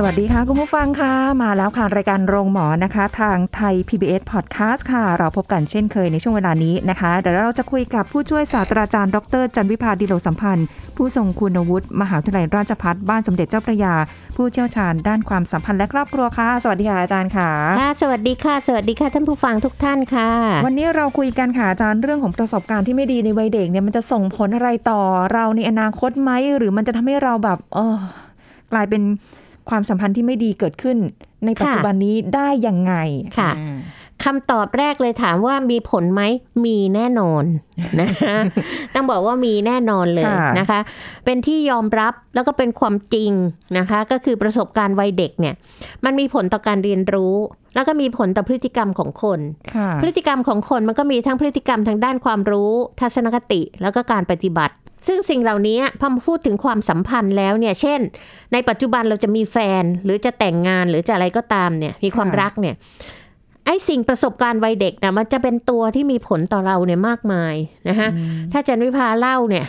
สวัสดีค่ะ คุณผู้ฟังค่ะ มาแล้วค่ะ รายการโรงหมอนะคะ ทางไทย PBS Podcast ค่ะ เราพบกันเช่นเคยในช่วงเวลานี้นะคะ เดี๋ยวเราจะคุยกับผู้ช่วยศาสตราจารย์ ดร จันวิพาดิโลสัมพันธ์ ผู้ทรงคุณวุฒิมหาวิทยาลัยราชภัฏบ้านสมเด็จเจ้าพระยา ผู้เชี่ยวชาญด้านความสัมพันธ์และครอบครัวค่ะ สวัสดีค่ะอาจารย์ค่ะค่ะสวัสดีค่ะ สวัสดีค่ะท่านผู้ฟังทุกท่านค่ะ วันนี้เราคุยกันค่ะอาจารย์เรื่องของประสบการณ์ที่ไม่ดีในวัยเด็กเนี่ยมันจะส่งผลอะไรต่อเราในอนาคตไหมหรือมันจะทำให้เราแบบเออกลายเป็น ความสัมพันธ์ที่ไม่ดีเกิดขึ้น ในปัจจุบันนี้ได้ยังไงค่ะอ่า คำตอบแรกเลยถามว่ามีผลไหม มีแน่นอนนะคะต้องบอกว่ามีแน่นอนเลยค่ะนะคะ เป็นที่ยอมรับแล้วก็เป็นความจริงนะคะ ก็คือประสบการณ์วัยเด็กเนี่ย มันมีผลต่อการเรียนรู้ แล้วก็มีผลต่อพฤติกรรมของคนค่ะพฤติกรรมของคนมันก็มีทั้งพฤติกรรมทางด้านความรู้ ทัศนคติ แล้วก็การปฏิบัติซึ่งสิ่งเหล่านี้พอมาพูดถึงความสัมพันธ์แล้วเนี่ย เช่น ในปัจจุบันเราจะมีแฟนหรือจะแต่งงานหรือจะอะไรก็ตามเนี่ย มีความค่ะรักเนี่ย ไอ้สิ่งประสบการณ์วัยเด็กนะมันจะเป็นตัวที่มีผลต่อเราเนี่ยมากมายนะคะถ้าจันวิภาเล่าเนี่ย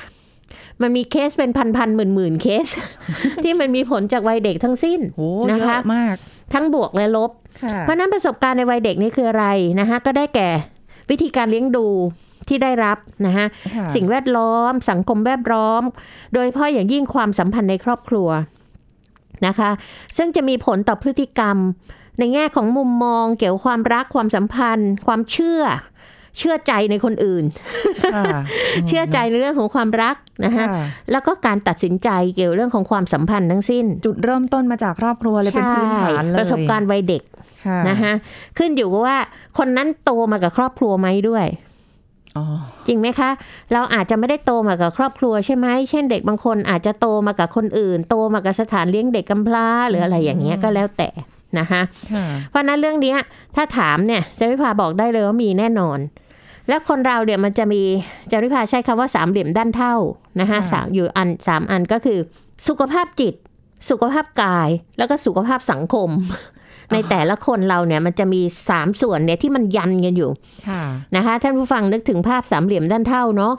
มันมีเคสเป็นพันพันหมื่นหมื่นๆเคส ที่มันมีผลจากวัยเด็กทั้งสิ้นโอ้นะเยคะอะมาก ทั้งบวกและลบค่ะเพราะฉะนั้นประสบการณ์ในวัยเด็กนี่คืออะไรนะคะก็ได้แก่วิธีการเลี้ยงดูที่ได้รับนะคะค่ะสิ่งแวดล้อม สังคมแวดล้อม โดยเฉพาะอย่างยิ่งความสัมพันธ์ในครอบครัวนะคะ ซึ่งจะมีผลต่อพฤติกรรม ในแง่ของมุมมองเกี่ยวกับความรักความสัมพันธ์ ความเชื่อ เชื่อใจในคนอื่นค่ะเชื่อใจในเรื่องของความรักนะคะค่ะแล้วก็การตัดสินใจเกี่ยวเรื่องของความสัมพันธ์ทั้งสิ้น จุดเริ่มต้นมาจากครอบครัวเลยเป็นพื้นฐานเลยประสบการณ์วัยเด็กค่ะนะคะขึ้นอยู่กับว่าคนนั้นโตมากับครอบครัวไหมด้วยอ๋อจริงไหมคะ เราอาจจะไม่ได้โตมากับครอบครัวใช่ไหมเช่นเด็กบางคนอาจจะโตมากับคนอื่น โตมากับสถานเลี้ยงเด็กกำพร้าหรืออะไรอย่างเงี้ยก็แล้วแต่ นะคะค่ะเพราะฉะนั้นเรื่องเนี้ยถ้าถามเนี่ยจาริพาบอกได้เลยว่ามีแน่นอน แล้วคนเราเนี่ยมันจะมีจาริพาใช้คำว่าสามเหลี่ยมด้านเท่านะคะสามอยู่อันสามอันก็คือ สุขภาพจิต สุขภาพกายแล้วก็สุขภาพสังคม ในแต่ละคนเราเนี่ยมันจะมีสามส่วนเนี่ยที่มันยันกันอยู่ค่ะนะคะท่านผู้ฟังนึกถึงภาพสามเหลี่ยมด้านเท่าเนาะ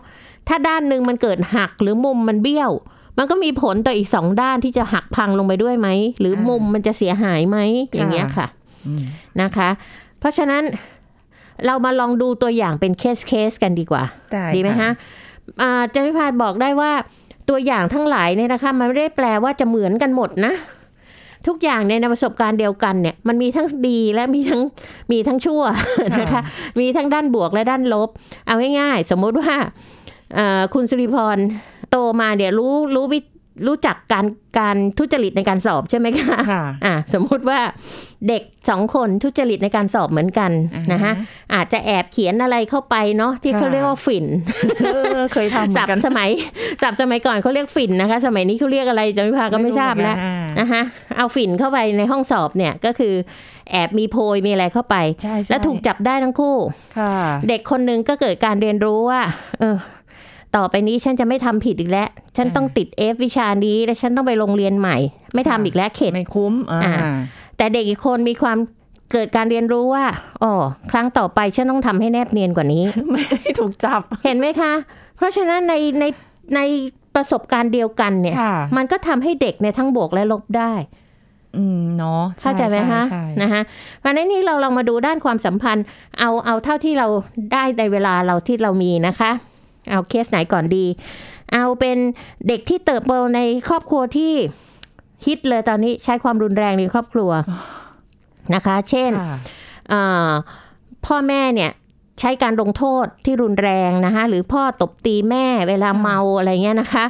ถ้าด้านหนึ่งมันเกิดหักหรือมุมมันเบี้ยว มันก็มีผลต่ออีกสองด้านที่จะหักพังลงไปด้วยไหม หรือค่ะมุมมันจะเสียหายไหมอย่างเงี้ยค่ะอืมนะคะ เพราะฉะนั้นเรามาลองดูตัวอย่างเป็นเคสเคสกันดีกว่าได้ดีไหมคะอ่าจันพิพาบอกได้ว่าตัวอย่างทั้งหลายเนี่ยนะคะมันไม่ได้แปลว่าจะเหมือนกันหมดนะ ทุกอย่างในประสบการณ์เดียวกันเนี่ย มันมีทั้งดีและมีทั้งมีทั้งชั่วนะคะ มีทั้งด้านบวกและด้านลบ เอาง่ายๆ สมมุติว่าเอ่อคุณสุริพร โตมาเดี๋ยวรู้รู้วิรู้จักการการทุจริตในการสอบใช่ไหมคะค่ะอะสมมุติว่าเด็กสองคนทุจริตในการสอบเหมือนกันอ่าฮะนะคะอาจจะแอบเขียนอะไรเข้าไปเนาะที่เขาค่ะเรียกว่าฝิ่นเออเคยทำเหมือสับนกันสมัยสับสมัยก่อนเขาเรียกฝิ่นนะคะ สมัยนี้เขาเรียกอะไรจำไม่พาก็ไม่ทราบแล้วอ่านะคะเอาฝิ่นเข้าไปในห้องสอบเนี่ยก็คือแอบมีโพยมีอะไรเข้าไปใช่ใช่แล้วถูกจับได้ทั้งคู่ค่ะเด็กคนหนึ่งก็เกิดการเรียนรู้ว่า เออ ต่อไปนี้ฉันจะไม่ทำผิดอีกแล้ว ฉันต้องติดเอฟวิชานี้ และฉันต้องไปโรงเรียนใหม่ ไม่ทำอีกแล้วเข็ดไม่คุ้มอ่าอ่าแต่เด็กอีกคนมีความเกิดการเรียนรู้ว่าอ๋อครั้งต่อไปฉันต้องทำให้แนบเนียนกว่านี้ ไม่ถูกจับเห็นไหมคะ เพราะฉะนั้นในในในประสบการณ์เดียวกันเนี่ยค่ะมันก็ทำให้เด็กเนี่ยทั้งบวกและลบได้ อืมเนาะเข้าใจไหมคะใช่ใช่นะคะเพราะฉะนั้นนี่เราลองมาดูด้านความสัมพันธ์ เอาเอาเท่าที่เราได้ในเวลาเราที่เรามีนะคะ เอาเคสไหนก่อนดี เอาเป็นเด็กที่เติบโตในครอบครัวที่ฮิตเลยตอนนี้ใช้ความรุนแรงในครอบครัวนะคะ เช่นค่ะเอ่อพ่อแม่เนี่ยใช้การลงโทษที่รุนแรงนะคะหรือพ่อตบตีแม่เวลาเมาอะไรเงี้ยนะคะ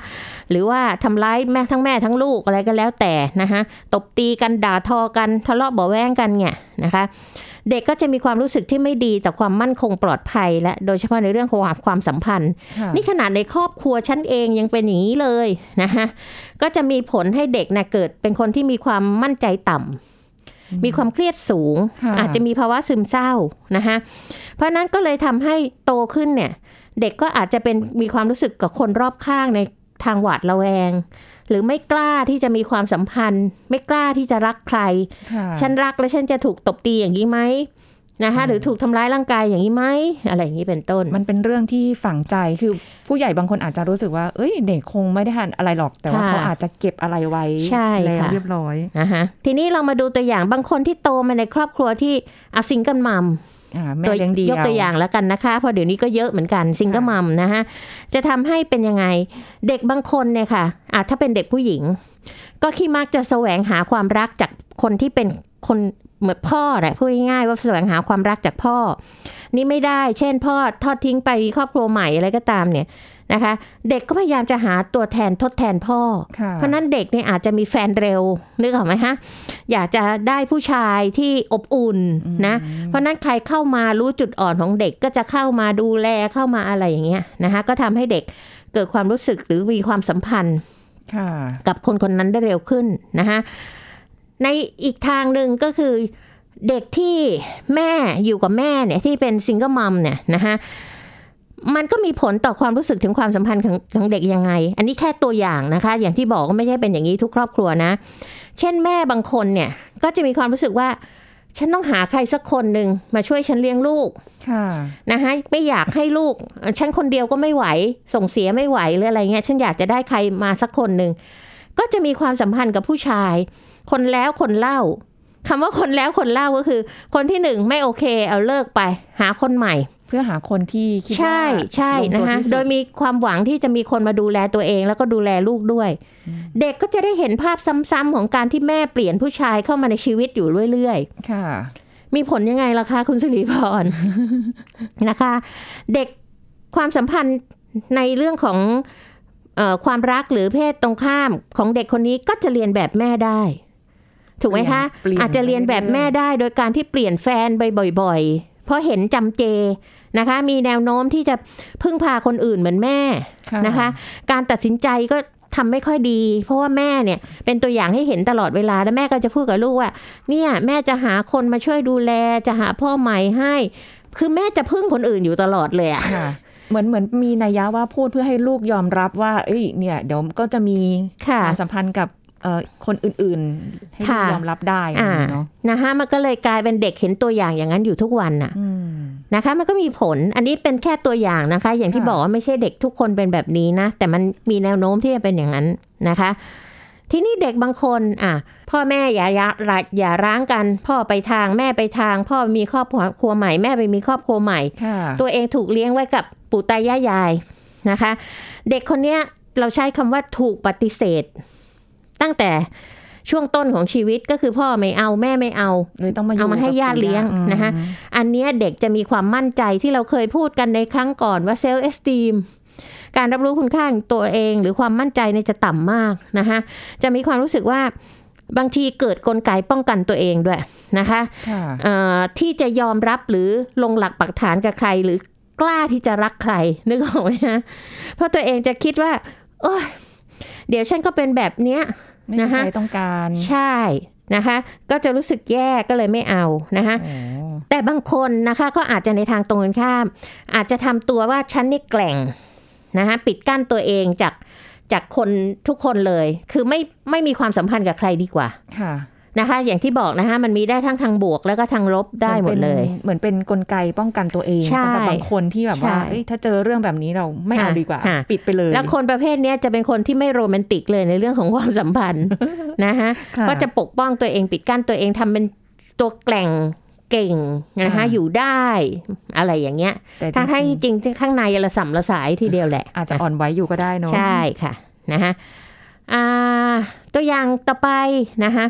หรือว่าทำร้ายแม่ทั้งแม่ทั้งลูกอะไรก็แล้วแต่นะคะตบตีกันด่าทอกันทะเลาะเบาะแว้งกันเนี่ยนะคะ เด็กก็จะมีความรู้สึกที่ไม่ดีต่อความมั่นคงปลอดภัย และโดยเฉพาะในเรื่องของความสัมพันธ์ค่ะนี่ขนาดในครอบครัวฉันเองยังเป็นอย่างนี้เลยนะคะก็จะมีผลให้เด็กนะเกิดเป็นคนที่มีความมั่นใจต่ำมีความเครียดสูงค่ะอาจจะมีภาวะซึมเศร้านะคะเพราะฉะนั้นก็เลยทำให้โตขึ้นเนี่ย เด็กก็อาจจะเป็นมีความรู้สึกกับคนรอบข้างในทางหวาดระแวง หรือไม่กล้าที่จะมีความสัมพันธ์ ไม่กล้าที่จะรักใครค่ะฉันรักแล้วฉันจะถูกตบตีอย่างนี้ไหมนะคะหรือถูกทำร้ายร่างกายอย่างนี้ไหมอะไรอย่างนี้เป็นต้น มันเป็นเรื่องที่ฝังใจคือผู้ใหญ่บางคนอาจจะรู้สึกว่า เอ้ยเด็กคงไม่ได้ทันอะไรหรอก แต่ว่าค่ะเขาอาจจะเก็บอะไรไว้ใช่แล้วค่ะเรียบร้อยนะคะทีนี้เรามาดูตัวอย่างบางคนที่โตมาในครอบครัวที่อา single mom อ่าแม่ ตัวเลี้ยงเดียยวกตัวอย่างแล้วกันนะคะ เพราะเดี๋ยวนี้ก็เยอะเหมือนกัน single mom นะฮะจะทำให้เป็นยังไงเด็กบางคนเนี่ยค่ะอาถ้าเป็นเด็กผู้หญิง ก็ขี้มักจะแสวงหาความรักจากคนที่เป็นคนเหมือนพ่อแหละพูดง่ายๆว่าแสวงหาความรักจากพ่อ นี่ไม่ได้ เช่น พ่อทอดทิ้งไปมีครอบครัวใหม่อะไรก็ตามเนี่ย นะคะ เด็กก็พยายามจะหาตัวแทนทดแทนพ่อค่ะเพราะฉะนั้นเด็กเนี่ยอาจจะมีแฟนเร็วนึกออกไหมฮะอยากจะได้ผู้ชายที่อบอุ่นนะเพราะฉะนั้นใครเข้ามารู้จุดอ่อนของเด็กก็จะเข้ามาดูแลเข้ามาอะไรอย่างเงี้ยนะคะก็ทำให้เด็กเกิดความรู้สึกหรือมีความสัมพันธ์ค่ะกับคนคนนั้นได้เร็วขึ้นนะคะในอีกทางหนึ่งก็คือเด็กที่แม่อยู่กับแม่เนี่ยที่เป็นซิงเกิลมัมเนี่ยนะคะ มันก็มีผลต่อความรู้สึกถึงความสัมพันธ์ของของเด็กยังไง อันนี้แค่ตัวอย่างนะคะ อย่างที่บอกว่าไม่ใช่เป็นอย่างนี้ทุกครอบครัวนะ เช่นแม่บางคนเนี่ยก็จะมีความรู้สึกว่า ฉันต้องหาใครสักคนหนึ่งมาช่วยฉันเลี้ยงลูกค่ะนะคะไม่อยากให้ลูกเอ่อฉันคนเดียวก็ไม่ไหว ส่งเสียไม่ไหวหรืออะไรเงี้ย ฉันอยากจะได้ใครมาสักคนหนึ่งก็จะมีความสัมพันธ์กับผู้ชาย คนแล้วคนเล่าคำว่าคนแล้วคนเล่าก็คือ คนที่หนึ่งไม่โอเค เอาเลิกไป หาคนใหม่ เพื่อหาคนที่คิดว่าใช่ใช่ลงตัวนะคะที่สุโดยมีความหวังที่จะมีคนมาดูแลตัวเอง แล้วก็ดูแลลูกด้วย เด็กก็จะได้เห็นภาพซ้ำๆของการที่แม่เปลี่ยนผู้ชายเข้ามาในชีวิตอยู่เรื่อยๆ ค่ะ มีผลยังไงล่ะคะคุณสิริพรนะคะ เด็กความสัมพันธ์ในเรื่องของเออความรักหรือเพศตรงข้ามของเด็กคนนี้ก็จะเรียนแบบแม่ได้ ถูกไหมคะเปลี่ยนอาจจะเรียนแบบแม่ได้โดยการที่เปลี่ยนแฟนไปบ่อยๆ เพราะเห็นจำเจ นะคะ มีแนวโน้มที่จะพึ่งพาคนอื่นเหมือนแม่ค่ะนะคะ การตัดสินใจก็ทำไม่ค่อยดี เพราะว่าแม่เนี่ยเป็นตัวอย่างให้เห็นตลอดเวลาแล้วแม่ก็จะพูดกับลูกว่า เนี่ยแม่จะหาคนมาช่วยดูแลจะหาพ่อใหม่ให้ คือแม่จะพึ่งคนอื่นอยู่ตลอดเลยอะค่ะเหมือนเหมือนมีนัยยะว่าพูดเพื่อให้ลูกยอมรับว่า เอ้ยเนี่ยเดี๋ยวก็จะมีค่ะความสัมพันธ์กับเอ่อ คนอื่นๆให้ลูกค่ะยอมรับได้อะไรอย่างนี้เนาะนะคะมันก็เลยกลายเป็นเด็กเห็นตัวอย่างอย่างนั้นอยู่ทุกวันน่ะอืมนะคะ มันก็มีผลอันนี้เป็นแค่ตัวอย่างนะคะ อย่างที่ค่ะบอกว่าไม่ใช่เด็กทุกคนเป็นแบบนี้นะ แต่มันมีแนวโน้มที่จะเป็นอย่างนั้นนะคะ ทีนี้เด็กบางคนอะพ่อแม่อย่าอย่าอย่าร้างกัน พ่อไปทางแม่ไปทาง พ่อมีครอบครัวใหม่แม่ไปมีครอบครัวใหม่ค่ะตัวเองถูกเลี้ยงไว้กับปู่ตายายยายนะคะ เด็กคนเนี้ยเราใช้คำว่าถูกปฏิเสธ ตั้งแต่ช่วงต้นของชีวิตก็คือพ่อไม่เอาแม่ไม่เอาเลยต้องมาอยู่เอามาให้กับญาติเลี้ยงปู่านะคะอืมอันเนี้ยเด็กจะมีความมั่นใจที่เราเคยพูดกันในครั้งก่อนว่าเซลล์เอสตีมการรับรู้คุณค่าของตัวเองหรือความมั่นใจเนี่ยจะต่ำมากนะคะจะมีความรู้สึกว่าบางทีเกิดกลไกป้องกันตัวเองด้วยนะคะค่ะเอ่อที่จะยอมรับหรือลงหลักปักฐานกับใคร หรือกล้าที่จะรักใครนึกออกไหมฮะเพราะตัวเองจะคิดว่าโอ้ยเดี๋ยวฉันก็เป็นแบบเนี้ย ไม่มีนะคะใครต้องการ ใช่นะคะ ก็จะรู้สึกแย่ก็เลยไม่เอานะคะโอ้แต่บางคนนะคะก็อาจจะในทางตรงกันข้าม อาจจะทำตัวว่าฉันนี่แกล่งนะคะปิดกั้นตัวเองจากจากคนทุกคนเลย คือไม่ไม่มีความสัมพันธ์กับใครดีกว่า ค่ะ นะคะ อย่างที่บอกนะคะมันมีได้ทั้งทางบวกแล้วก็ทางลบได้หมดเลย เหมือนเป็นกลไกป้องกันตัวเองใช่สำหรับบางคนที่แบบว่าใช่เอ้ยถ้าเจอเรื่องแบบนี้เราไม่เอาค่ะดีกว่าค่ะปิดไปเลย แล้วคนประเภทเนี้ยจะเป็นคนที่ไม่โรแมนติกเลยในเรื่องของความสัมพันธ์นะคะค่ะก็จะปกป้องตัวเองปิดกั้นตัวเองทำเป็นตัวแกล่งเก่งนะคะค่ะอยู่ได้อะไรอย่างเงี้ยแต่ทั้งที่จจริงริงๆข้างในละสัมละสายทีเดียวแหละๆอาจจะอ่อนไหวอยู่ก็ได้เนาะใช่ค่ะนะคะอ่าตัวอย่างต่อไปนะคะ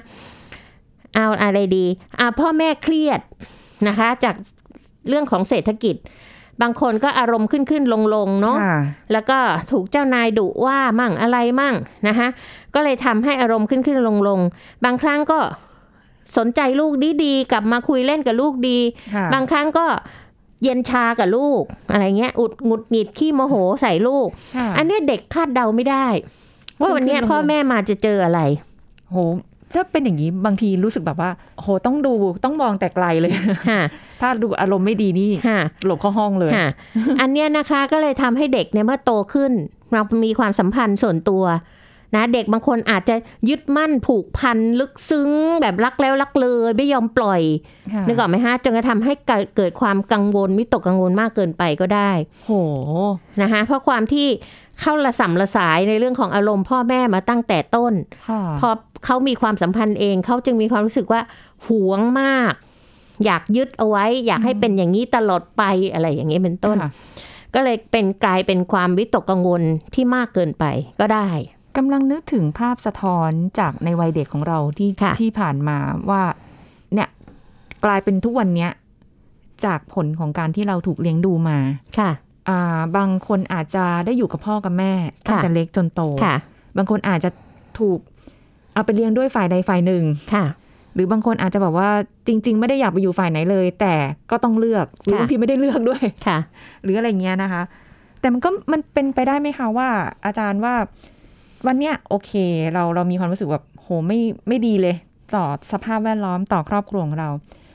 เอาอะไรดีอ่าพ่อแม่เครียดนะคะ จากเรื่องของเศรษฐกิจ บางคนก็อารมณ์ขึ้นขึ้นลงลงๆเนาะค่ะแล้วก็ถูกเจ้านายดุว่ามั่งอะไรมั่งนะคะก็เลยทำให้อารมณ์ขึ้นขึ้นลงลงบางครั้งก็สนใจลูกดีๆกลับมาคุยเล่นกับลูกดีค่ะบางครั้งก็เย็นชากับลูก อะไรเงี้ยอุดหงุดหงิดขี้โมโหใส่ลูกค่ะอันเนี้ยเด็กคาดเดาไม่ได้ ว่าวันเนี้ยขึ้นๆลงๆพ่อแม่มาจะเจออะไร โห ถ้าเป็นอย่างนี้บางทีรู้สึกแบบว่าโหต้องดูต้องมองแต่ไกลเลยค่ะถ้าดูอารมณ์ไม่ดีนี่ค่ะหลบเข้าห้องเลยค่ะอันเนี้ยนะคะก็เลยทำให้เด็กเนี่ยเมื่อโตขึ้นเรามีความสัมพันธ์ส่วนตัวนะเด็กบางคนอาจจะยึดมั่นผูกพันลึกซึ้ง แบบรักแล้วรักเลยไม่ยอมปล่อยค่ะนึกออกไหมฮะจนกระทำให้เกิดเกิดความกังวลวิตกกังวลมากเกินไปก็ได้ โหนะคะเพราะความที่ เข้าละสัมละสายในเรื่องของอารมณ์พ่อแม่มาตั้งแต่ต้นค่ะพอเขามีความสัมพันธ์เองเขาจึงมีความรู้สึกว่าหวงมาก อยากยึดเอาไว้ อยากให้เป็นอย่างนี้ตลอดไปอะไรอย่างนี้เป็นต้นค่ะก็เลยเป็นกลายเป็นความวิตกกังวลที่มากเกินไปก็ได้กำลังนึกถึงภาพสะท้อนจากในวัยเด็กของเราที่ค่ะที่ผ่านมาว่าเนี่ยกลายเป็นทุกวันเนี้ยจากผลของการที่เราถูกเลี้ยงดูมาค่ะอ่า บางคนอาจจะได้อยู่กับพ่อกับแม่ตั้งค่ะแต่เล็กจนโตค่ะบางคนอาจจะถูกเอาไปเลี้ยงด้วยฝ่ายใดฝ่ายหนึ่งค่ะ หรือบางคนอาจจะแบบว่าจริง ๆ ไม่ได้อยากไปอยู่ฝ่ายไหนเลย แต่ก็ต้องเลือกหรือค่ะบางทีไม่ได้เลือกด้วยค่ะ หรืออะไรเงี้ยนะคะ แต่มันก็มันเป็นไปได้ไหมคะว่า อาจารย์ว่าวันเนี้ยโอเค เราเรามีความรู้สึกแบบโหไม่ไม่ดีเลย ต่อสภาพแวดล้อมต่อครอบครัวของเรา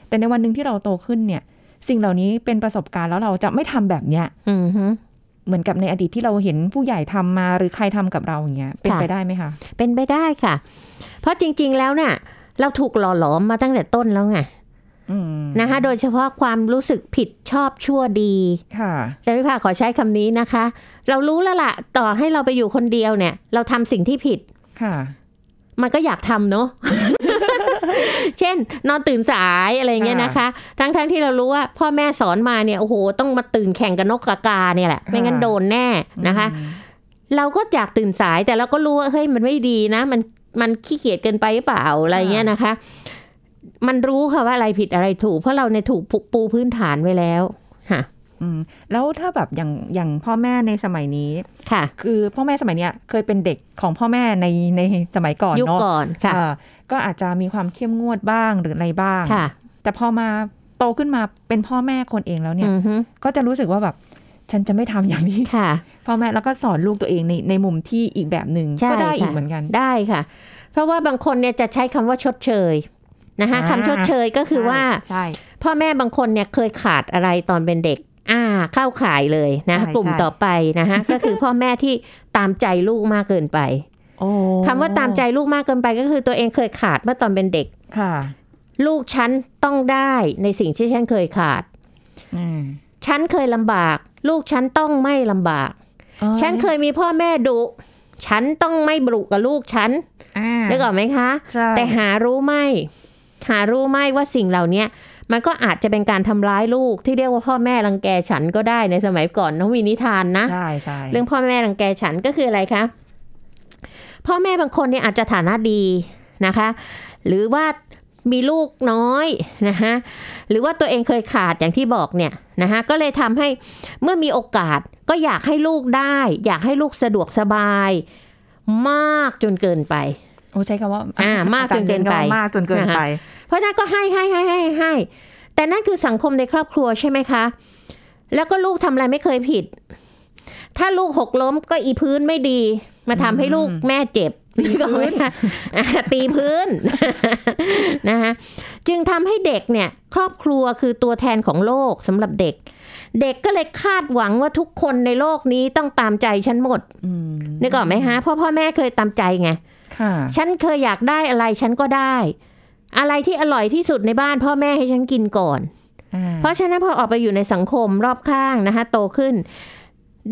แต่ในวันหนึ่งที่เราโตขึ้นเนี่ย สิ่งเหล่านี้เป็นประสบการณ์แล้วเราจะไม่ทำแบบเนี้ยอือฮึเหมือนกับในอดีตที่เราเห็นผู้ใหญ่ทำมาหรือใครทำกับเราอย่างเงี้ยเป็นค่ะไปได้ไหมคะ เป็นไปได้ค่ะ เพราะจริง ๆ แล้วเนี่ยเราถูกหล่อหลอมมาตั้งแต่ต้นแล้วไงอืมนะคะ โดยเฉพาะความรู้สึกผิดชอบชั่วดีค่ะแต่พี่ภาขอใช้คำนี้นะคะ เรารู้แล้วล่ะ ต่อให้เราไปอยู่คนเดียวเนี่ย เราทำสิ่งที่ผิดค่ะ มันก็อยากทำเนาะ เช่น นอนตื่นสายอะไรเงี้ยนะคะ ทั้งๆทที่เรารู้ว่าพ่อแม่สอนมาเนี่ยโอ้โหต้องมาตื่นแข่งกับนกกากาเนี่ยแหละ ไม่งั้นโดนแน่นะคะอืมเราก็อยากตื่นสายแต่เราก็รู้ว่าเฮ้ยมันไม่ดีนะ มันมันขี้เกียจเกินไปหรือเปล่าอะไรเงี้ยนะคะ มันรู้ค่ะว่าอะไรผิดอะไรถูก เพราะเราในยถูกปูปูพื้นฐานไว้แล้วค่ะอืมแล้วถ้าแบบอย่างอย่างพ่อแม่ในสมัยนี้ค่ะ คือพ่อแม่สมัยเนี้ยเคยเป็นเด็กของพ่อแม่ในในสมัยก่อนยุคเนาะก่อนค่ะเอ่อ ก็อาจจะมีความเข้มงวดบ้างหรืออะไรบ้างค่ะแต่พอมาโตขึ้นมาเป็นพ่อแม่คนเองแล้วเนี่ยอือฮึก็จะรู้สึกว่าแบบฉันจะไม่ทำอย่างนี้ค่ะพ่อแม่แล้วก็สอนลูกตัวเองในในมุมที่อีกแบบหนึ่งใช่ก็ได้อีกค่ะเหมือนกันได้ค่ะ เพราะว่าบางคนเนี่ยจะใช้คำว่าชดเชยนะคะอ่าคำชดเชยก็คือว่าใช่พ่อแม่บางคนเนี่ยเคยขาดอะไรตอนเป็นเด็ก อ่าเข้าข่ายเลยนะใช่กลุ่มใช่ต่อไปนะคะก็คือพ่อแม่ที่ตามใจลูกมากเกินไปโอ้ คำว่าตามใจลูกมากเกินไปก็คือตัวเองเคยขาดเมื่อตอนเป็นเด็กค่ะ ลูกฉันต้องได้ในสิ่งที่ฉันเคยขาดอืมฉันเคยลำบาก ลูกฉันต้องไม่ลำบากอ๋อฉันเคยมีพ่อแม่ดุฉันต้องไม่บรุกับลูกฉันอ่านึกออกไหมคะใช่แต่หารู้ไหมหารู้ไหมว่าสิ่งเหล่านี้มันก็อาจจะเป็นการทำร้ายลูกที่เรียกว่าพ่อแม่รังแกฉันก็ได้ในสมัยก่อนเขามีนิทานนะใช่ใช่เรื่องพ่อแม่รังแกฉันก็คืออะไรคะ พ่อแม่บางคนเนี่ยอาจจะฐานะดีนะคะ หรือว่ามีลูกน้อยนะคะหรือว่าตัวเองเคยขาดอย่างที่บอกเนี่ยนะคะก็เลยทำให้เมื่อมีโอกาสก็อยากให้ลูกได้ อยากให้ลูกสะดวกสบาย มากจนเกินไปโอ้ใช้คำว่าอ่ามากจนเกินไปอจรย์คำว่ามากจนเกินไป เพราะนั้นก็ให้ให้ให้ให้ให้แต่นั่นคือสังคมในครอบครัวใช่ไหมคะ แล้วก็ลูกทำอะไรไม่เคยผิด ถ้าลูกหกล้มก็อีพื้นไม่ดี มาทำให้ลูกแม่เจ็บนึกออกไหมคะอ่าตีพื้นนะคะจึงทำให้เด็กเนี่ย ครอบครัวคือตัวแทนของโลกสำหรับเด็ก เด็กก็เลยคาดหวังว่าทุกคนในโลกนี้ต้องตามใจฉันหมดอืมนึกออกไหมฮะเพราะพ่อแม่เคยตามใจไงค่ะฉันเคยอยากได้อะไรฉันก็ได้ อะไรที่อร่อยที่สุดในบ้าน พ่อแม่ให้ฉันกินก่อนอ่าเพราะฉะนั้นพอออกไปอยู่ในสังคมรอบข้างนะคะโตขึ้น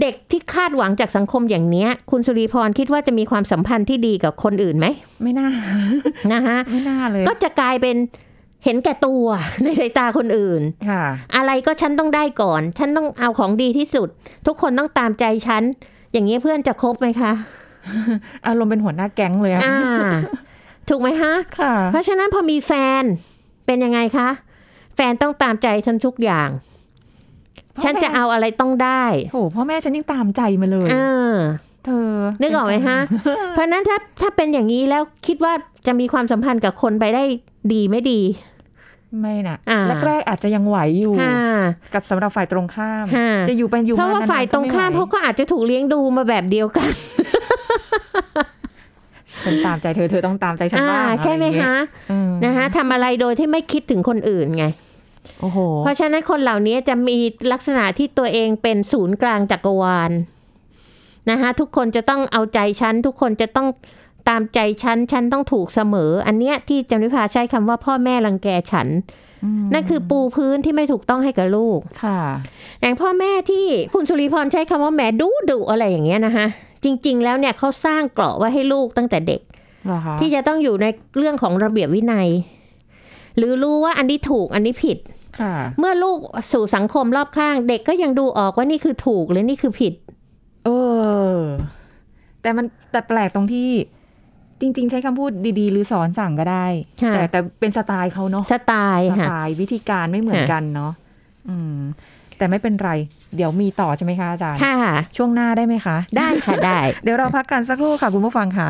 เด็กที่คาดหวังจากสังคมอย่างเนี้ย คุณสุริพรคิดว่าจะมีความสัมพันธ์ที่ดีกับคนอื่นไหม ไม่น่า นะคะไม่น่าเลย ก็จะกลายเป็นเห็นแก่ตัวในสายตาคนอื่น ค่ะ อะไรก็ฉันต้องได้ก่อน ฉันต้องเอาของดีที่สุด ทุกคนต้องตามใจฉัน อย่างนี้เพื่อนจะคบไหมคะ อารมณ์เป็นหัวหน้าแก๊งเลยอะอ่า ถูกไหมฮะ ค่ะ เพราะฉะนั้นพอมีแฟนเป็นยังไงคะ แฟนต้องตามใจฉันทุกอย่าง ฉันจะเอาอะไรต้องได้โอ้โหพ่อแม่ฉันยังตามใจมาเลยเออเธอนึกออกไหมฮะ เพราะฉะนั้นถ้าถ้าเป็นอย่างนี้แล้วคิดว่าจะมีความสัมพันธ์กับคนไปได้ดีไม่ดี ไม่นะอ่าแรกๆอาจจะยังไหวอยู่ค่ะกับสำหรับฝ่ายตรงข้ามค่ะจะอยู่เป็นอยู่เพราะว่าๆฝ่ายตรงข้ามก็ไไหวเขาก็อาจจะถูกเลี้ยงดูมาแบบเดียวกันฉันตามใจเธอเธอต้องตามใจฉันอ่าบ้างใช่ไหมอรอย่างเงี้ยคะอืมนะคะทำอะไรโดยที่ไม่คิดถึงคนอื่นไงโอ้โห เพราะฉะนั้นคนเหล่านี้จะมีลักษณะที่ตัวเองเป็นศูนย์กลางจักรวาลนะคะทุกคนจะต้องเอาใจฉัน ทุกคนจะต้องตามใจฉัน ฉันต้องถูกเสมอ อันเนี้ยที่จันวิภาใช้คำว่าพ่อแม่รังแกฉัน นั่นคือปูพื้นที่ไม่ถูกต้องให้กับลูก ค่ะอย่างพ่อแม่ที่คุณสุริพรใช้คำว่าแหมดุดุอะไรอย่างเงี้ยนะคะจริง ๆ แล้วเนี่ยเขาสร้างเกราะไว้ให้ลูกตั้งแต่เด็กเหรอคะที่จะต้องอยู่ในเรื่องของระเบียบวินัย หรือรู้ว่าอันนี้ถูกอันนี้ผิดค่ะเมื่อลูกสู่สังคมรอบข้าง เด็กก็ยังดูออกว่านี่คือถูกหรือนี่คือผิดเออแต่มันแต่แปลกตรงที่จริง ๆ ใช้คำพูดดีๆ หรือสอนสั่งก็ได้ค่ะแต่แต่เป็นสไตล์เขาเนาะสไตล์สค่ะไตล์วิธีการไม่เหมือนค่ะกันเนาะอืม แต่ไม่เป็นไร เดี๋ยวมีต่อใช่ไหมคะอาจารย์ค่ะช่วงหน้าได้ไหมคะ ได้ค่ะได้ เดี๋ยวเราพักกันสักครู่ค่ะคุณผู้ฟังค่ะ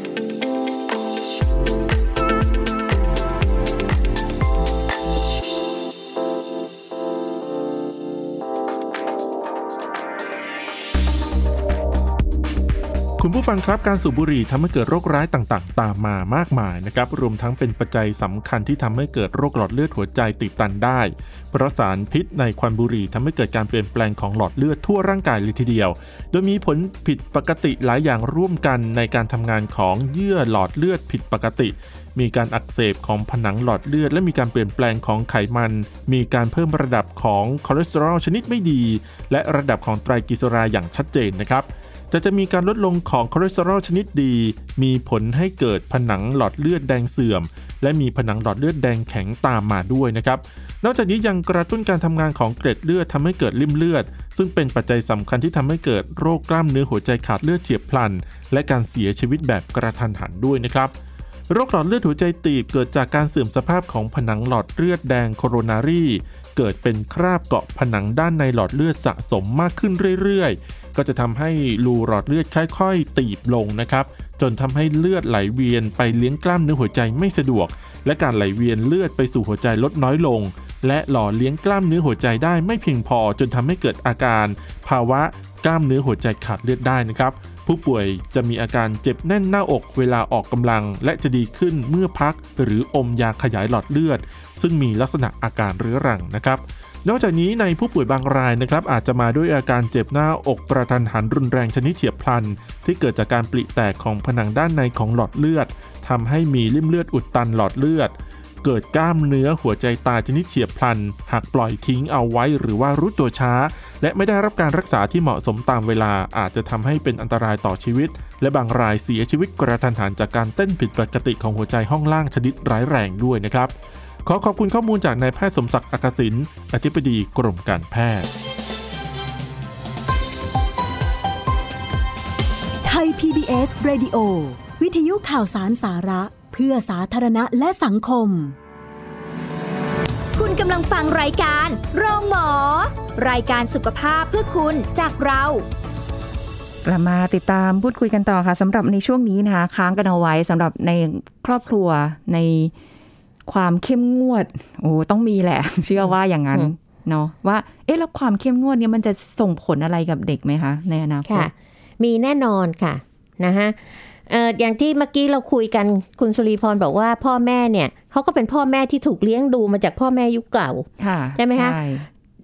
คุณผู้ฟังครับการสูบบุหรี่ทำให้เกิดโรคร้ายต่างๆ ตามมามากมายนะครับรวมทั้งเป็นปัจจัยสำคัญที่ทำให้เกิดโรคหลอดเลือดหัวใจตีบตันได้ เพราะสารพิษในควันบุหรี่ทำให้เกิดการเปลี่ยนแปลงของหลอดเลือดทั่วร่างกายเลยทีเดียว โดยมีผลผิดปกติหลายอย่างร่วมกันในการทำงานของเยื่อหลอดเลือดผิดปกติ มีการอักเสบของผนังหลอดเลือด และมีการเปลี่ยนแปลงของไขมัน มีการเพิ่มระดับของคอเลสเตอรอลชนิดไม่ดี และระดับของไตรกลีเซอไรด์อย่างชัดเจนนะครับ จะจะมีการลดลงของคอเลสเตอรอลชนิดดี มีผลให้เกิดผนังหลอดเลือดแดงเสื่อม และมีผนังหลอดเลือดแดงแข็งตามมาด้วยนะครับ นอกจากนี้ยังกระตุ้นการทำงานของเกล็ดเลือดทำให้เกิดลิ่มเลือด ซึ่งเป็นปัจจัยสำคัญที่ทำให้เกิดโรคกล้ามเนื้อหัวใจขาดเลือดเฉียบพลัน และการเสียชีวิตแบบกะทันหันด้วยนะครับโรคหลอดเลือดหัวใจตีบเกิดจากการเสื่อมสภาพของผนังหลอดเลือดแดงโคโรนารีเกิดเป็นคราบเกาะผนังด้านในหลอดเลือดสะสมมากขึ้นเรื่อยๆ ก็จะทำให้รูหลอดเลือดค่อยๆ ตีบลงนะครับ จนทำให้เลือดไหลเวียนไปเลี้ยงกล้ามเนื้อหัวใจไม่สะดวก และการไหลเวียนเลือดไปสู่หัวใจลดน้อยลง และหล่อเลี้ยงกล้ามเนื้อหัวใจได้ไม่เพียงพอ จนทำให้เกิดอาการ ภาวะกล้ามเนื้อหัวใจขาดเลือดได้นะครับ ผู้ป่วยจะมีอาการเจ็บแน่นหน้าอกเวลาออกกำลัง และจะดีขึ้นเมื่อพักหรืออมยาขยายหลอดเลือด ซึ่งมีลักษณะอาการเรื้อรังนะครับ นอกจากนี้ในผู้ป่วยบางรายนะครับอาจจะมาด้วยอาการเจ็บหน้าอกกระทันหันรุนแรงชนิดเฉียบพลัน ที่เกิดจากการปริแตกของผนังด้านในของหลอดเลือดทำให้มีริ่มเลือดอุดตันหลอดเลือด เกิดกล้ามเนื้อหัวใจตายชนิดเฉียบพลัน หากปล่อยทิ้งเอาไว้หรือว่ารู้ตัวช้า และไม่ได้รับการรักษาที่เหมาะสมตามเวลาอาจจะทำให้เป็นอันตรายต่อชีวิต และบางรายเสียชีวิตกระทันหันจากการเต้นผิดปกติของหัวใจห้องล่างชนิดร้ายแรงด้วยนะครับ ขอขอบคุณข้อมูลจากนายแพทย์สมศักดิ์อักษินอธิบดีกรมการแพทย์ ไทย PBS Radio วิทยุข่าวสารสาระ เพื่อสาธารณะและสังคม คุณกำลังฟังรายการโรงหมอ รายการสุขภาพเพื่อคุณจากเรากลับมาติดตามพูดคุยกันต่อค่ะสำหรับในช่วงนี้นะคะค้างกันเอาไว้สำหรับในครอบครัวใน ความเข้มงวดโอ้ต้องมีแหละ เชื่อว่าอย่างนั้นอืมเนาะว่า เอ๊ะแล้วความเข้มงวดเนี่ยมันจะส่งผลอะไรกับเด็กไหมคะในอนาคตค่ะมีแน่นอนค่ะนะคะเอ่ออย่างที่เมื่อกี้เราคุยกันคุณสุริพรบอกว่าพ่อแม่เนี่ยเขาก็เป็นพ่อแม่ที่ถูกเลี้ยงดูมาจากพ่อแม่ยุคเก่าค่ะใช่ไหมคะ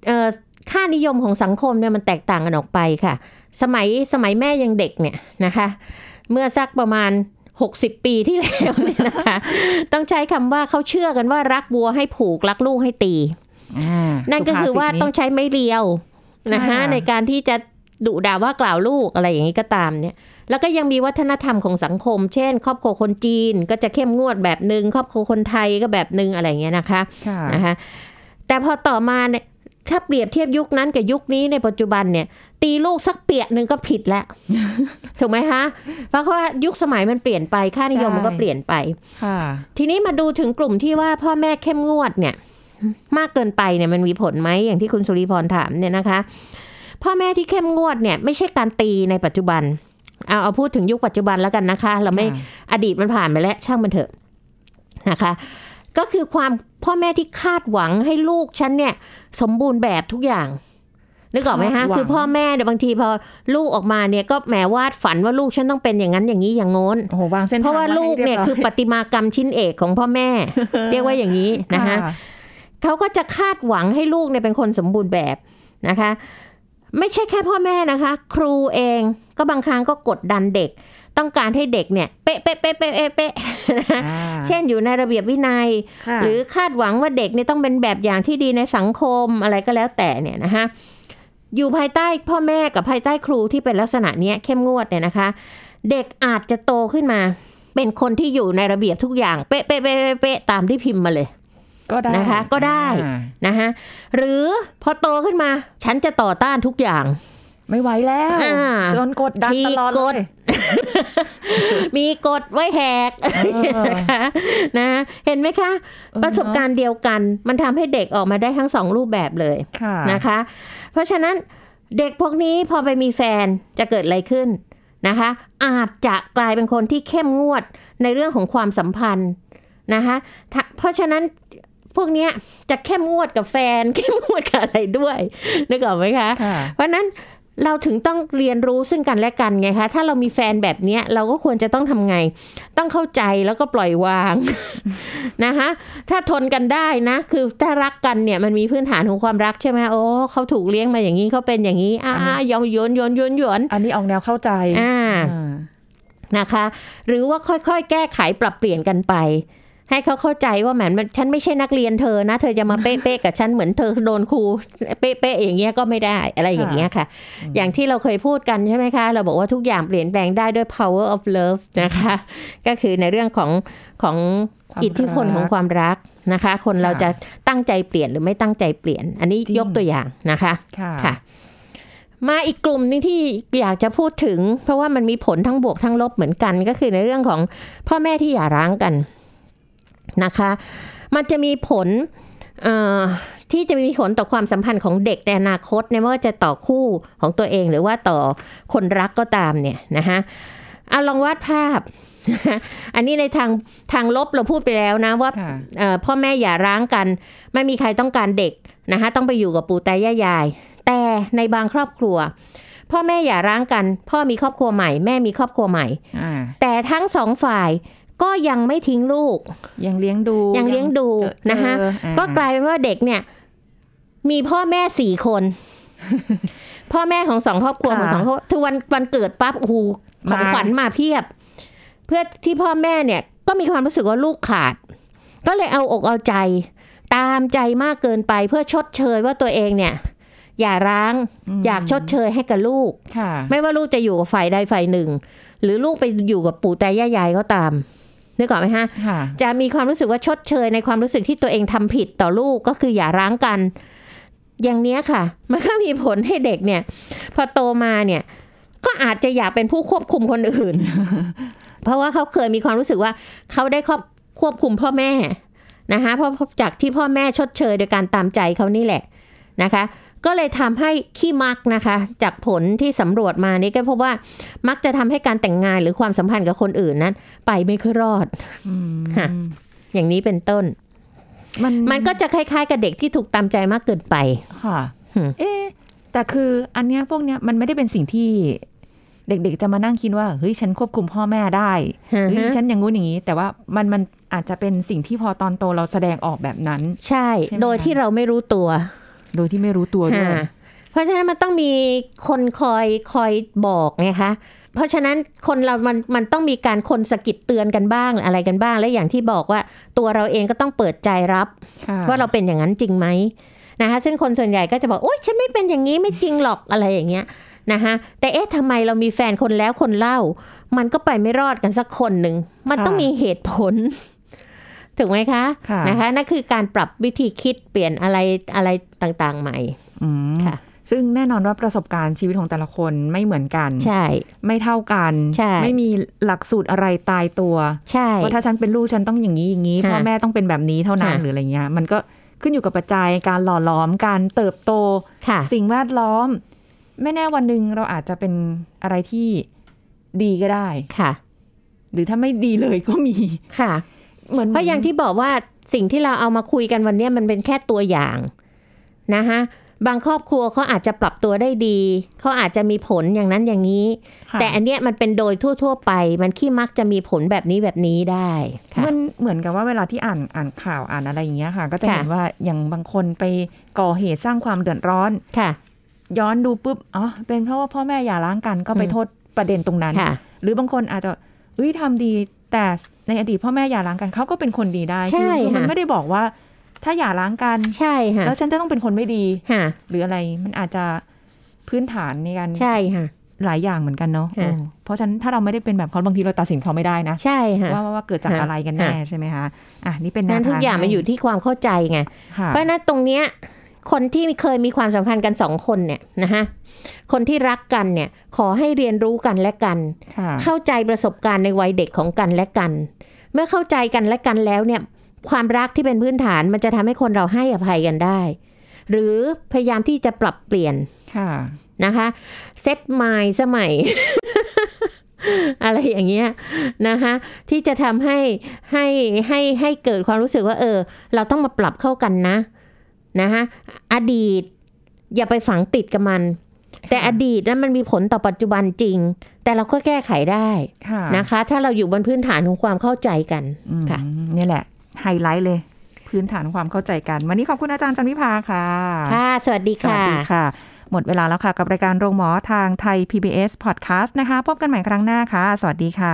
เอ่อค่านิยมของสังคมเนี่ยมันแตกต่างกันออกไปค่ะ สมัยสมัยแม่ยังเด็กเนี่ยนะคะ เมื่อสักประมาณ 60 ปีที่แล้วเนี่ยนะคะ ต้องใช้คำว่าเขาเชื่อกันว่ารักวัวให้ผูกรักลูกให้ตีอ่านั่นก็คือว่าสุภษิตต้องใช้ไม้เรียวนะใช่คะค่ะในการที่จะดุด่าว่ากล่าวลูกอะไรอย่างนี้ก็ตามเนี่ย แล้วก็ยังมีวัฒนธรรมของสังคม เช่น ครอบครัวคนจีนก็จะเข้มงวดแบบหนึ่งครอบครัวคนไทยก็แบบหนึ่งอะไรอย่างเงี้ยนะคะค่ะนะคะ แต่พอต่อมาเนี่ยถ้าเปรียบเทียบยุคนั้นกับยุคนี้ในปัจจุบันเนี่ย ตีลูกสักเปียกหนึ่งก็ผิดแล้วถูกไหมคะ เพราะว่ายุคสมัยมันเปลี่ยนไปค่านิยมมันก็เปลี่ยนไปค่ะทีนี้มาดูถึงกลุ่มที่ว่าพ่อแม่เข้มงวดเนี่ย มากเกินไปเนี่ยมันมีผลไหมอย่างที่คุณสุริพรถามเนี่ยนะคะ พ่อแม่ที่เข้มงวดเนี่ยไม่ใช่การตีในปัจจุบันเอาเอาพูดถึงยุคปัจจุบันแล้วกันนะคะ เราไม่ค่ะอดีตมันผ่านไปแล้วช่างมันเถอะนะคะ ก็คือความพ่อแม่ที่คาดหวังให้ลูกฉันเนี่ย สมบูรณ์แบบทุกอย่าง นึกออกไหมฮะคาดหวังคือพ่อแม่เนี่ยบางทีพอลูกออกมาเนี่ยก็แหมวาดฝันว่าลูกฉันต้องเป็นอย่างนั้นอย่างนี้อย่างโน้นโอ้โหวางเส้นทงเพราะว่าลูกเนี่ยไให้คือรีบร้ปฏิมากรรมชิ้นเอกของพ่อแม่ เรียกว่าอย่างนี้นะคะเขาก็จะคาดหวังให้ลูกเนี่ยเป็นคนสมบูรณ์แบบนะคะ ไม่ใช่แค่พ่อแม่นะคะ ครูเองก็บางครั้งก็กดดันเด็ก ต้องการให้เด็กเนี่ยเป๊ะเป๊ะเป๊ะเป๊ะเป๊ะเป๊ะนะคะอ่าเช่นอยู่ในระเบียบวินัยค่ะหรือคาดหวังว่าเด็กเนี่ยต้องเป็นแบบอย่างที่ดีในสังคมอะไรก็แล้วแต่เนี่ยนะคะ อยู่ภายใต้พ่อแม่กับภายใต้ครูที่เป็นลักษณะเนี้ยเข้มงวดเนี่ยนะคะ เด็กอาจจะโตขึ้นมา เป็นคนที่อยู่ในระเบียบทุกอย่างเป๊ะเป๊ะเป๊ะเป๊ะเป๊ะตามที่พิมพ์มาเลยก็ได้นะคะก็ได้อ่านะคะหรือพอโตขึ้นมา ฉันจะต่อต้านทุกอย่าง ไม่ไหวแล้วอ่าโดนกดดันฉีตกลอดกเลฎยมีกฎไว้แหกเออนะคะนะเห็นไหมคะ ประสบการณ์เดียวกัน มันทำให้เด็กออกมาได้ทั้งสองรูปแบบเลยค่ะนะคะเพ ราะฉะนั้นเด็กพวกนี้พอไปมีแฟนจะเกิดอะไรขึ้นนะคะ อาจจะกลายเป็นคนที่เข้มงวดในเรื่องของความสัมพันธ์นะคะถ้าเพราะฉะนั้นพวกเนี้ยจะเข้มงวดกับแฟน เข้มงวดกับอะไรด้วยนึกออกไหมคะค่ะเพราะฉะนั้น เราถึงต้องเรียนรู้ซึ่งกันและกันไงคะ ถ้าเรามีแฟนแบบเนี้ยเราก็ควรจะต้องทำไง ต้องเข้าใจแล้วก็ปล่อยวางนะคะถ้าทนกันได้นะ คือถ้ารักกันเนี่ยมันมีพื้นฐานของความรักใช่ไหมโอ้เขาถูกเลี้ยงมาอย่างนี้เขาเป็นอย่างนี้อ่ายอมโยนโยนโยนโยนอันนี้ออกแนวเข้าใจอ่าอ่านะคะ หรือว่าค่อยๆ แก้ไขปรับเปลี่ยนกันไป ให้เขาเข้าใจว่าแหมมันฉันไม่ใช่นักเรียนเธอนะ เธอจะมาเป๊ะๆกับฉันเหมือนเธอโดนครูเป๊ะๆอย่างเงี้ยก็ไม่ได้อะไรอย่างเงี้ยค่ะ อย่างที่เราเคยพูดกันใช่ไหมคะ เราบอกว่าทุกอย่างเปลี่ยนแปลงได้ด้วย power of love นะคะ ก็คือในเรื่องของของความอิทธิพลรักของความรักนะคะ คนเราค่ะจะตั้งใจเปลี่ยนหรือไม่ตั้งใจเปลี่ยน อันนี้จริงยกตัวอย่างนะคะค่ะค่ะมาอีกกลุ่มหนึงที่อยากจะพูดถึง เพราะว่ามันมีผลทั้งบวกทั้งลบเหมือนกัน ก็คือในเรื่องของพ่อแม่ที่หย่าร้างกัน นะคะ มันจะมีผลเอ่อที่จะมีผลต่อความสัมพันธ์ของเด็กในอนาคตเนี่ยไม่ว่าจะต่อคู่ของตัวเองหรือว่าต่อคนรักก็ตามเนี่ยนะคะเอาลองวาดภาพ อันนี้ในทางทางลบเราพูดไปแล้วนะว่าค่ะเอ่อพ่อแม่อย่าร้างกัน ไม่มีใครต้องการเด็กนะคะต้องไปอยู่กับปู่ตายายาย แต่ในบางครอบครัว พ่อแม่อย่าร้างกัน พ่อมีครอบครัวใหม่ แม่มีครอบครัวใหม่อ่าแต่ทั้งสองฝ่าย ก็ยังไม่ทิ้งลูก ยังเลี้ยงดูยังเลี้ยงดูเจอนะคะเจออ่าก็กลายเป็นว่าเด็กเนี่ย มีพ่อแม่สี่คน พ่อแม่ของสองครอบครัวของสองครอบทุกวันวันเกิดปั๊บโอ้โหของขวัญมาเพียบ เพื่อที่พ่อแม่เนี่ย ก็มีความรู้สึกว่าลูกขาด ก็เลยเอาอกเอาใจ ตามใจมากเกินไปเพื่อชดเชยว่าตัวเองเนี่ยอย่าร้างมอยากชดเชยให้กับลูกค่ะไม่ว่าลูกจะอยู่กับฝ่ายใดฝ่ายหนึ่ง หรือลูกไปอยู่กับปู่ตายายายก็ตาม นึกออกไหมฮะค่ะจะมีความรู้สึกว่าชดเชยในความรู้สึกที่ตัวเองทำผิดต่อลูกก็คืออย่าร้างกัน อย่างเนี้ยค่ะ มันก็มีผลให้เด็กเนี่ย พอโตมาเนี่ย ก็อาจจะอยากเป็นผู้ควบคุมคนอื่น เพราะว่าเขาเคยมีความรู้สึกว่าเขาได้ครอบควบคุมพ่อแม่นะคะเพราะจากที่พ่อแม่ชดเชยโดยการตามใจเขานี่แหละนะคะ ก็เลยทำให้ขี้มักนะคะ จากผลที่สำรวจมานี่ก็พบว่ามักจะทำให้การแต่งงานหรือความสัมพันธ์กับคนอื่นนั้น ไปไม่ค่อยรอดอืมค่ะอย่างนี้เป็นต้น มันมันก็จะคล้ายๆ กับเด็กที่ถูกตามใจมากเกินไปค่ะหืมเอ๊ะแต่คืออันเนี้ยพวกเนี้ยมันไม่ได้เป็นสิ่งที่เด็กๆ จะมานั่งคิดว่าเฮ้ยฉันควบคุมพ่อแม่ได้เฮ้ยฉันอย่างงู้นอย่างนี้ แต่ว่ามันมันอาจจะเป็นสิ่งที่พอตอนโตเราแสดงออกแบบนั้น ใช่ใช่ไหมโดยที่เราไม่รู้ตัว โดยที่ไม่รู้ตัวด้วยค่ะเพราะฉะนั้นมันต้องมีคนคอยคอยบอกไงคะเพราะฉะนั้นคนเรามันมันต้องมีการคนสะกิดเตือนกันบ้างอะไรกันบ้าง และอย่างที่บอกว่าตัวเราเองก็ต้องเปิดใจรับค่ะว่าเราเป็นอย่างนั้นจริงไหมนะคะซึ่งคนส่วนใหญ่ก็จะบอกโอ๊ยฉันไม่เป็นอย่างนี้ไม่จริงหรอกอะไรอย่างเงี้ยนะคะแต่เอ๊ะทำไมเรามีแฟนคนแล้วคนเล่า มันก็ไปไม่รอดกันสักคนหนึ่งมันต้องมีเหตุผล ถูกไหมคะค่ะนะคะนั่นคือการปรับวิธีคิดเปลี่ยนอะไรอะไรต่างๆใหม่อืมค่ะซึ่งแน่นอนว่าประสบการณ์ชีวิตของแต่ละคนไม่เหมือนกัน ใช่ ไม่เท่ากัน ใช่ ไม่มีหลักสูตรอะไรตายตัว ใช่ว่าถ้าฉันเป็นลูกฉันต้องอย่างนี้อย่างนี้ค่ะพ่อแม่ต้องเป็นแบบนี้เท่านั้นค่ะหรืออะไรเงี้ย มันก็ขึ้นอยู่กับปัจจัยการหล่อหลอมการเติบโตค่ะสิ่งแวดล้อม ไม่แน่วันหนึ่งเราอาจจะเป็นอะไรที่ดีก็ได้ค่ะ หรือถ้าไม่ดีเลยก็มีค่ะ เหมือนเพราะอย่างที่บอกว่าสิ่งที่เราเอามาคุยกันวันนี้มันเป็นแค่ตัวอย่างนะคะบางครอบครัวเขาอาจจะปรับตัวได้ดี เขาอาจจะมีผลอย่างนั้นอย่างนี้ค่ะแต่อันเนี้ยมันเป็นโดยทั่ว ๆ ไป มันขี้มักจะมีผลแบบนี้แบบนี้ได้ค่ะมันเหมือนกับว่าเวลาที่อ่านอ่านข่าวอ่านอะไรอย่างเงี้ยค่ะ ก็จะค่ะเห็นว่าอย่างบางคนไปก่อเหตุสร้างความเดือดร้อนค่ะ ย้อนดูปุ๊บอ๋อเป็นเพราะว่าพ่อแม่อย่าร้างกันก็ไปอืมโทษประเด็นตรงนั้นค่ะหรือบางคนอาจจะเอ้ยทำดีแต่ ในอดีตพ่อแม่อย่าร้างกันเขาก็เป็นคนดีได้ใช่คือคือมันค่ะไม่ได้บอกว่า ถ้าอย่าร้างกันใช่ค่ะแล้วฉันจะต้องเป็นคนไม่ดีค่ะหรืออะไรมันอาจจะพื้นฐานในการใช่ค่ะหลายอย่างเหมือนกันเนาะค่ะโอ้เพราะฉะนั้นถ้าเราไม่ได้เป็นแบบเขาบางทีเราตัดสินเขาไม่ได้นะ ใช่ค่ะว่าว่าว่าเกิดจากค่ะอะไรกันแน่ค่ะใช่ไหมคะอะนี่เป็นแนวนั้นทางทุกอย่างมันอยู่ที่ความเข้าใจไงค่ะเพราะฉะนั้นตรงเนี้ย คนที่เคยมีความสัมพันธ์กันสองคนเนี่ยนะคะคนที่รักกันเนี่ยขอให้เรียนรู้กันและกันค่ะเข้าใจประสบการณ์ในวัยเด็กของกันและกัน เมื่อเข้าใจกันและกันแล้วเนี่ยความรักที่เป็นพื้นฐานมันจะทำให้คนเราให้อภัยกันได้ หรือพยายามที่จะปรับเปลี่ยนค่ะนะคะเซตไมล์สมัยอะไรอย่างเงี้ยนะคะที่จะทำให้ให้ให้ให้เกิดความรู้สึกว่า เออ เราต้องมาปรับเข้ากันนะ นะคะอดีตอย่าไปฝังติดกับมัน แต่อดีตนั้นมันมีผลต่อปัจจุบันจริง แต่เราก็แก้ไขได้ค่ะนะคะ ถ้าเราอยู่บนพื้นฐานของความเข้าใจกันอืมค่ะนี่แหละ ไฮไลท์เลย พื้นฐานความเข้าใจกัน วันนี้ขอบคุณอาจารย์จันวิภาค่ะ ค่ะ สวัสดีค่ะ สวัสดีค่ะ หมดเวลาแล้วค่ะ กับรายการโรงหมอทางไทย PBS Podcast นะคะ พบกันใหม่ครั้งหน้าค่ะ สวัสดีค่ะ